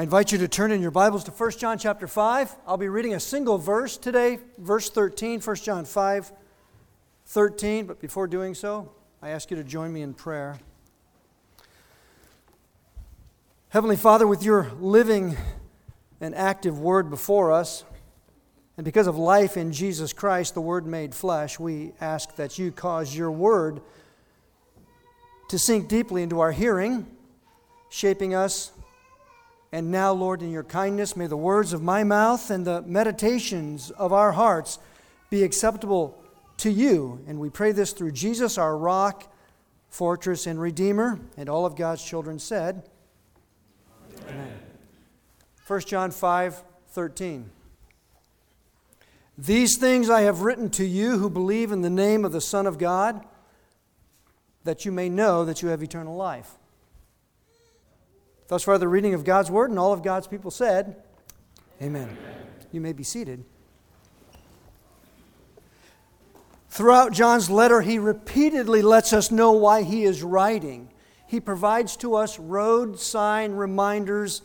I invite you to turn in your Bibles to 1 John chapter 5. I'll be reading a single verse today, verse 13, 1 John 5, 13. But before doing so, I ask you to join me in prayer. Heavenly Father, with your living and active word before us, and because of life in Jesus Christ, the Word made flesh, we ask that you cause your word to sink deeply into our hearing, shaping us and now, Lord, in your kindness, may the words of my mouth and the meditations of our hearts be acceptable to you. And we pray this through Jesus, our rock, fortress, and redeemer. And all of God's children said, Amen. 1 John 5 13. These things I have written to you who believe in the name of the Son of God, that you may know that you have eternal life. Thus far, the reading of God's word, and all of God's people said, Amen. Amen. You may be seated. Throughout John's letter, he repeatedly lets us know why he is writing. He provides to us road sign reminders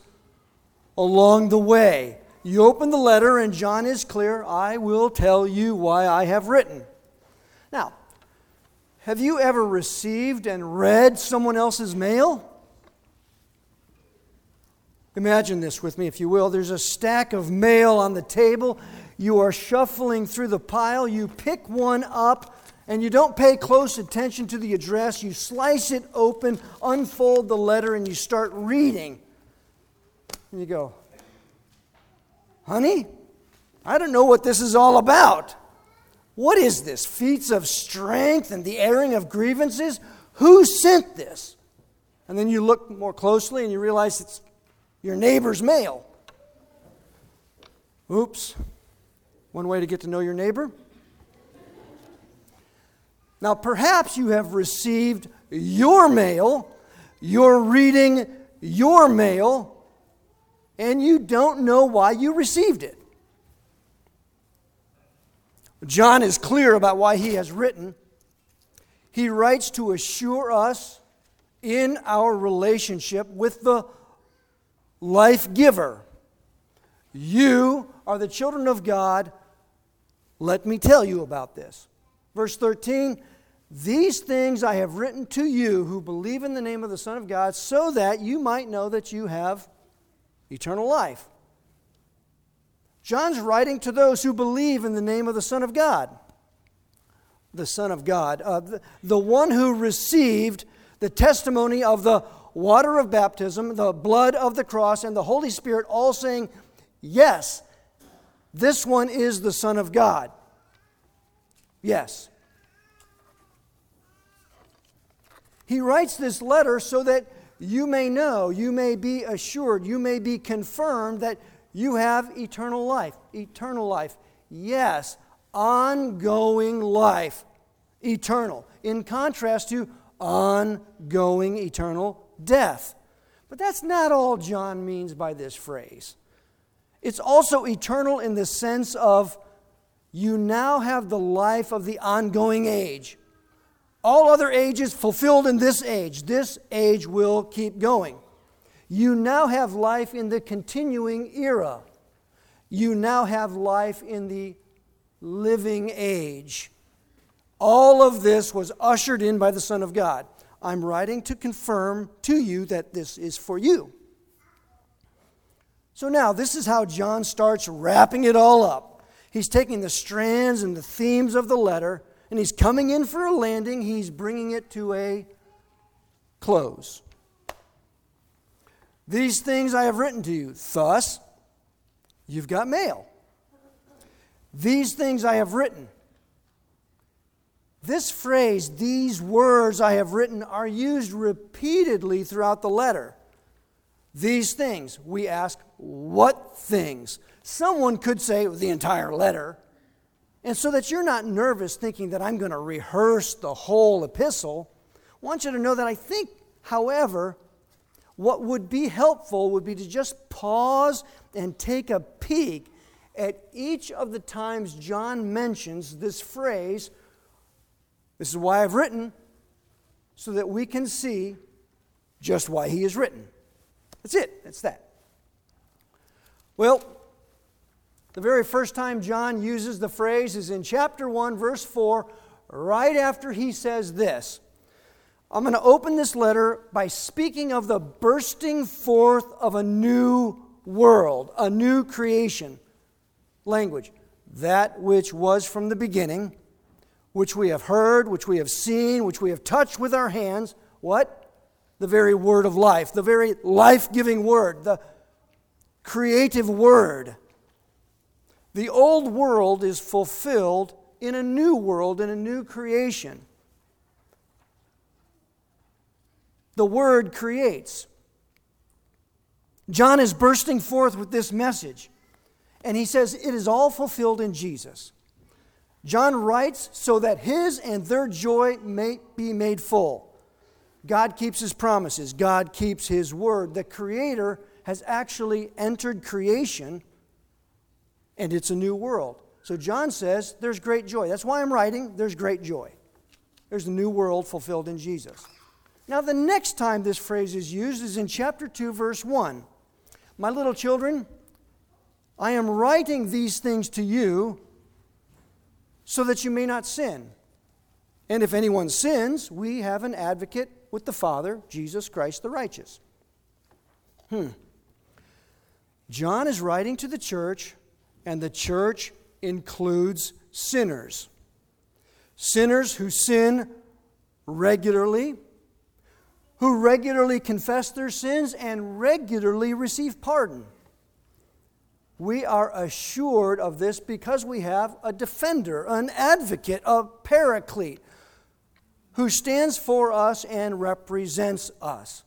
along the way. You open the letter, and John is clear I will tell you why I have written. Now, have you ever received and read someone else's mail? Imagine this with me, if you will. There's a stack of mail on the table. You are shuffling through the pile. You pick one up, and you don't pay close attention to the address. You slice it open, unfold the letter, and you start reading. And you go, Honey, I don't know what this is all about. What is this? Feats of strength and the airing of grievances? Who sent this? And then you look more closely and you realize it's your neighbor's mail. Oops. One way to get to know your neighbor. Now, perhaps you have received your mail, you're reading your mail, and you don't know why you received it. John is clear about why he has written. He writes to assure us in our relationship with the life giver. You are the children of God. Let me tell you about this. Verse 13 These things I have written to you who believe in the name of the Son of God, so that you might know that you have eternal life. John's writing to those who believe in the name of the Son of God. The Son of God, uh, the, the one who received the testimony of the water of baptism, the blood of the cross, and the Holy Spirit all saying, Yes, this one is the Son of God. Yes. He writes this letter so that you may know, you may be assured, you may be confirmed that you have eternal life. Eternal life. Yes, ongoing life. Eternal. In contrast to ongoing eternal death. But that's not all John means by this phrase. It's also eternal in the sense of you now have the life of the ongoing age. All other ages fulfilled in this age. This age will keep going. You now have life in the continuing era. You now have life in the living age. All of this was ushered in by the Son of God. I'm writing to confirm to you that this is for you. So now, this is how John starts wrapping it all up. He's taking the strands and the themes of the letter, and he's coming in for a landing. He's bringing it to a close. These things I have written to you. Thus, you've got mail. These things I have written. This phrase, these words I have written, are used repeatedly throughout the letter. These things, we ask, what things? Someone could say the entire letter. And so that you're not nervous thinking that I'm going to rehearse the whole epistle, I want you to know that I think, however, what would be helpful would be to just pause and take a peek at each of the times John mentions this phrase this is why I've written, so that we can see just why he is written. That's it. That's that. Well, the very first time John uses the phrase is in chapter 1, verse 4, right after he says this. I'm going to open this letter by speaking of the bursting forth of a new world, a new creation. Language. That which was from the beginning, which we have heard, which we have seen, which we have touched with our hands. What? The very word of life, the very life giving word, the creative word. The old world is fulfilled in a new world, in a new creation. The Word creates. John is bursting forth with this message, and he says it is all fulfilled in Jesus. John writes so that his and their joy may be made full. God keeps his promises, God keeps his word. The Creator has actually entered creation, and it's a new world. So John says there's great joy. That's why I'm writing, there's great joy. There's a new world fulfilled in Jesus. Now, the next time this phrase is used is in chapter 2, verse 1. My little children, I am writing these things to you so that you may not sin. And if anyone sins, we have an advocate with the Father, Jesus Christ the righteous. Hmm. John is writing to the church, and the church includes sinners. Sinners who sin regularly who regularly confess their sins and regularly receive pardon. We are assured of this because we have a defender, an advocate, a paraclete who stands for us and represents us.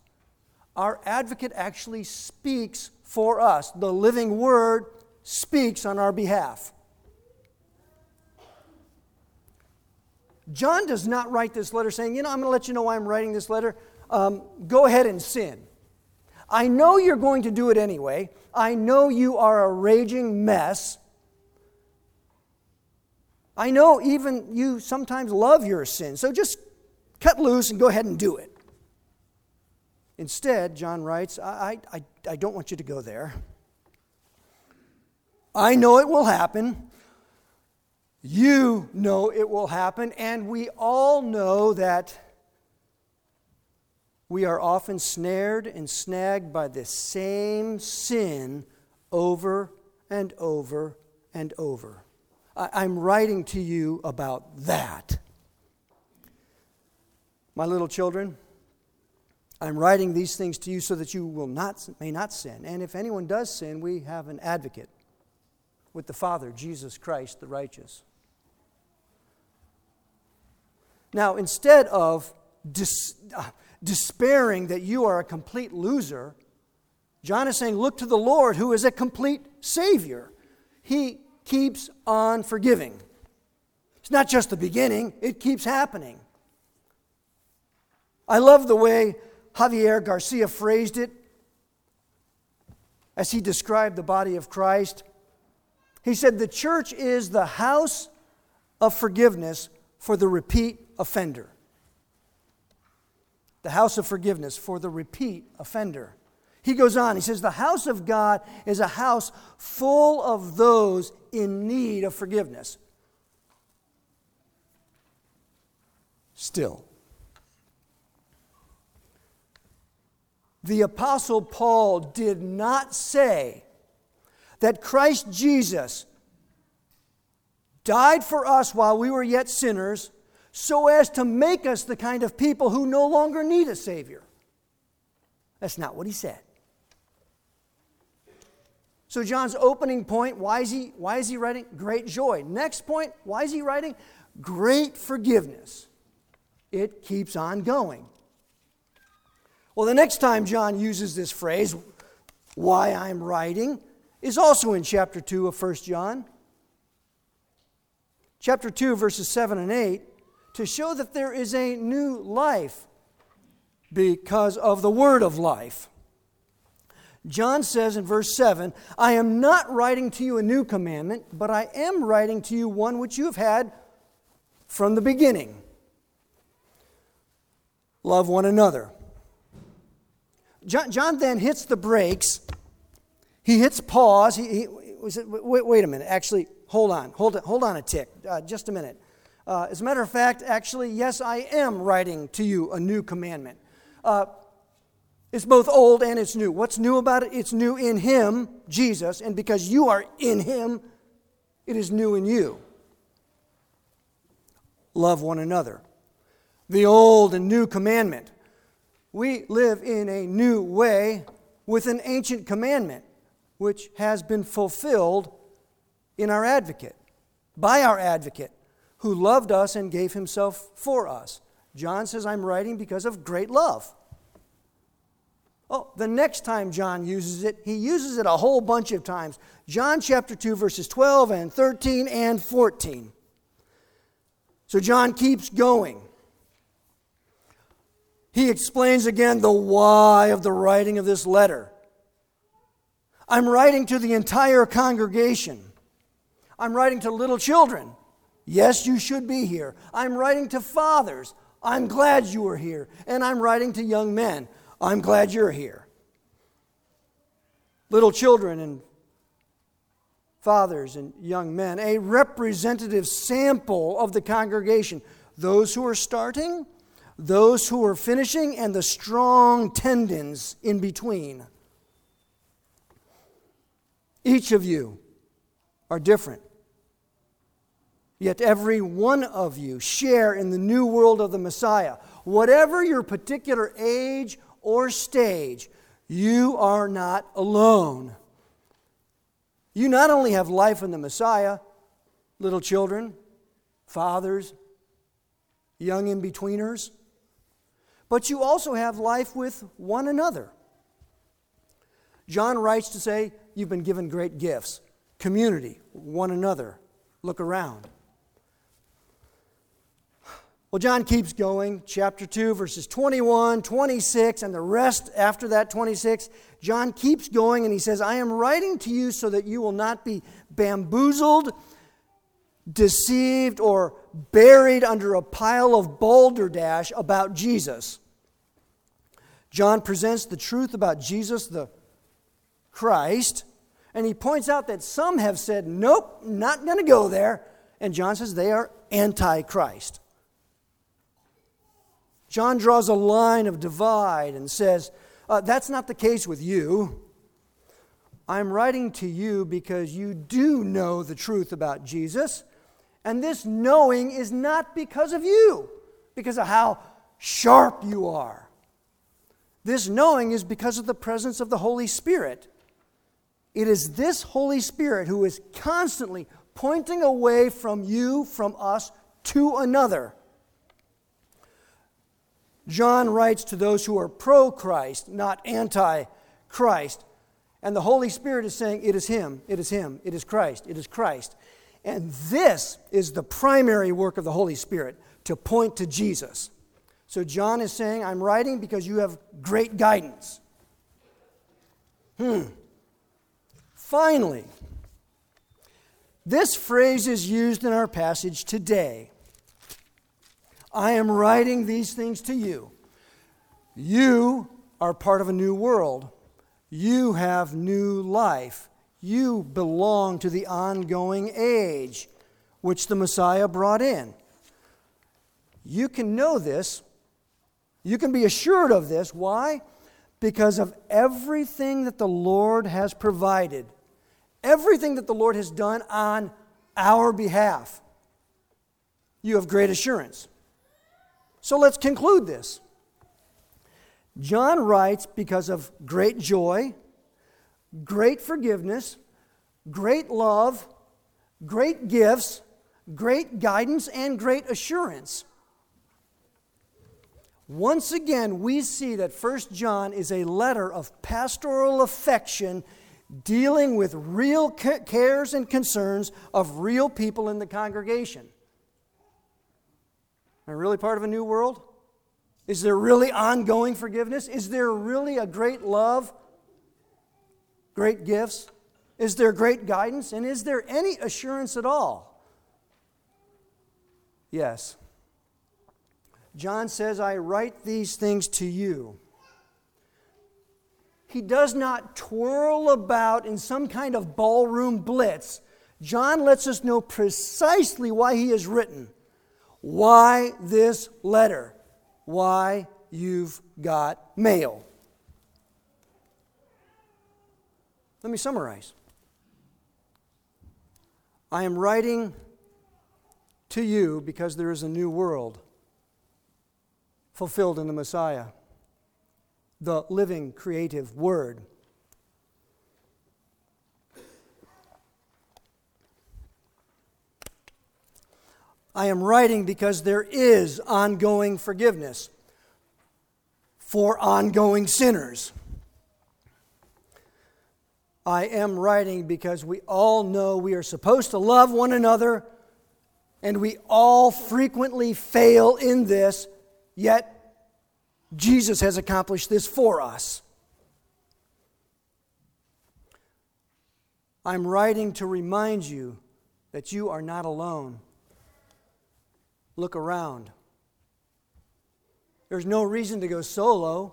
Our advocate actually speaks for us. The living word speaks on our behalf. John does not write this letter saying, You know, I'm going to let you know why I'm writing this letter um, go ahead and sin. I know you're going to do it anyway. I know you are a raging mess. I know even you sometimes love your sin. So just cut loose and go ahead and do it. Instead, John writes, I, I, I don't want you to go there. I know it will happen. You know it will happen. And we all know that we are often snared and snagged by the same sin over and over and over. I, am writing to you about that. My little children, I'm writing these things to you so that you will not, may not sin. And if anyone does sin, we have an advocate with the Father, Jesus Christ the righteous. Now, instead of dis, uh, despairing that you are a complete loser, John is saying, Look to the Lord who is a complete Savior. He keeps on forgiving. It's not just the beginning, it keeps happening. I love the way Javier Garcia phrased it as he described the body of Christ. He said, The church is the house of forgiveness for the repeat offender the house of forgiveness for the repeat offender. He goes on, he says, The house of God is a house full of those in need of forgiveness. Still, the Apostle Paul did not say that Christ Jesus died for us while we were yet sinners so as to make us the kind of people who no longer need a Savior. That's not what he said. So, John's opening point why is, he, why is he writing? Great joy. Next point why is he writing? Great forgiveness. It keeps on going. Well, the next time John uses this phrase, why I'm writing, is also in chapter 2 of 1 John. Chapter 2, verses 7 and 8 to show that there is a new life because of the word of life. John says in verse 7 I am not writing to you a new commandment, but I am writing to you one which you have had from the beginning. Love one another. John, John then hits the brakes. he hits pause. He, he wait, wait, a minute. Actually, hold on. Hold, hold on a tick. Uh, just a minute. Uh, as a matter of fact, actually, yes, I am writing to you a new commandment. Uh, it's both old and it's new. What's new about it? It's new in Him, Jesus, and because you are in Him, it is new in you. Love one another. The old and new commandment. We live in a new way with an ancient commandment, which has been fulfilled in our advocate, by our advocate, who loved us and gave himself for us. John says, I'm writing because of great love. Oh, the next time John uses it, he uses it a whole bunch of times. John chapter 2, verses 12 and 13 and 14. So John keeps going. He explains again the why of the writing of this letter. I'm writing to the entire congregation. I'm writing to little children. Yes, you should be here. I'm writing to fathers. I'm glad you are here. And I'm writing to young men. I'm glad you're here. Little children and fathers and young men, a representative sample of the congregation. Those who are starting, those who are finishing, and the strong tendons in between. Each of you are different. Yet every one of you share in the new world of the Messiah. Whatever your particular age or stage, you are not alone. You not only have life in the Messiah, little children, fathers, young in betweeners, but you also have life with one another. John writes to say, You've been given great gifts community, one another. Look around. Well, John keeps going, chapter 2, verses 21, 26, and the rest after that, 26. John keeps going and he says, I am writing to you so that you will not be bamboozled, deceived, or buried under a pile of balderdash about Jesus. John presents the truth about Jesus, the Christ, and he points out that some have said, Nope, not going to go there. And John says they are anti Christ. John draws a line of divide and says, uh, That's not the case with you. I'm writing to you because you do know the truth about Jesus, and this knowing is not because of you, because of how sharp you are. This knowing is because of the presence of the Holy Spirit. It is this Holy Spirit who is constantly pointing away from you, from us, to another. John writes to those who are pro Christ, not anti Christ. And the Holy Spirit is saying, It is Him, it is Him, it is Christ, it is Christ. And this is the primary work of the Holy Spirit to point to Jesus. So John is saying, I'm writing because you have great guidance. Hmm. Finally, this phrase is used in our passage today. I am writing these things to you. You are part of a new world. You have new life. You belong to the ongoing age which the Messiah brought in. You can know this. You can be assured of this. Why? Because of everything that the Lord has provided, everything that the Lord has done on our behalf. You have great assurance. So let's conclude this. John writes because of great joy, great forgiveness, great love, great gifts, great guidance, and great assurance. Once again, we see that 1 John is a letter of pastoral affection dealing with real cares and concerns of real people in the congregation. Am I really part of a new world? Is there really ongoing forgiveness? Is there really a great love? Great gifts? Is there great guidance? And is there any assurance at all? Yes. John says, I write these things to you. he does not twirl about in some kind of ballroom blitz. John lets us know precisely why he has written. Why this letter? Why you've got mail. Let me summarize. I am writing to you because there is a new world fulfilled in the Messiah, the living, creative Word. I am writing because there is ongoing forgiveness for ongoing sinners. I am writing because we all know we are supposed to love one another, and we all frequently fail in this, yet Jesus has accomplished this for us. I'm writing to remind you that you are not alone. Look around. There's no reason to go solo.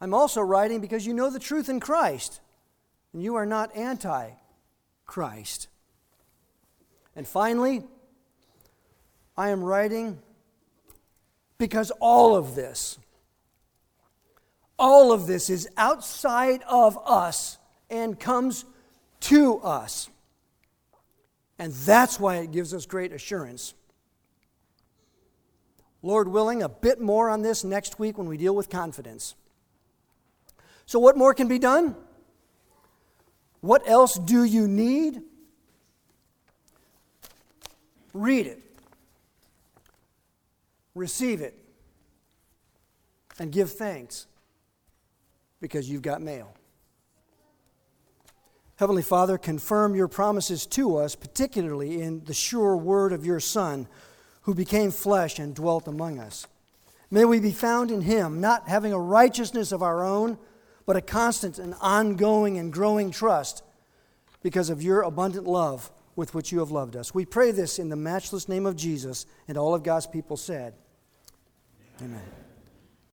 I'm also writing because you know the truth in Christ, and you are not anti Christ. And finally, I am writing because all of this, all of this is outside of us and comes to us. And that's why it gives us great assurance. Lord willing, a bit more on this next week when we deal with confidence. So, what more can be done? What else do you need? Read it, receive it, and give thanks because you've got mail. Heavenly Father, confirm your promises to us, particularly in the sure word of your Son, who became flesh and dwelt among us. May we be found in him, not having a righteousness of our own but a constant and ongoing and growing trust because of your abundant love with which you have loved us. We pray this in the matchless name of Jesus, and all of God's people said, Amen.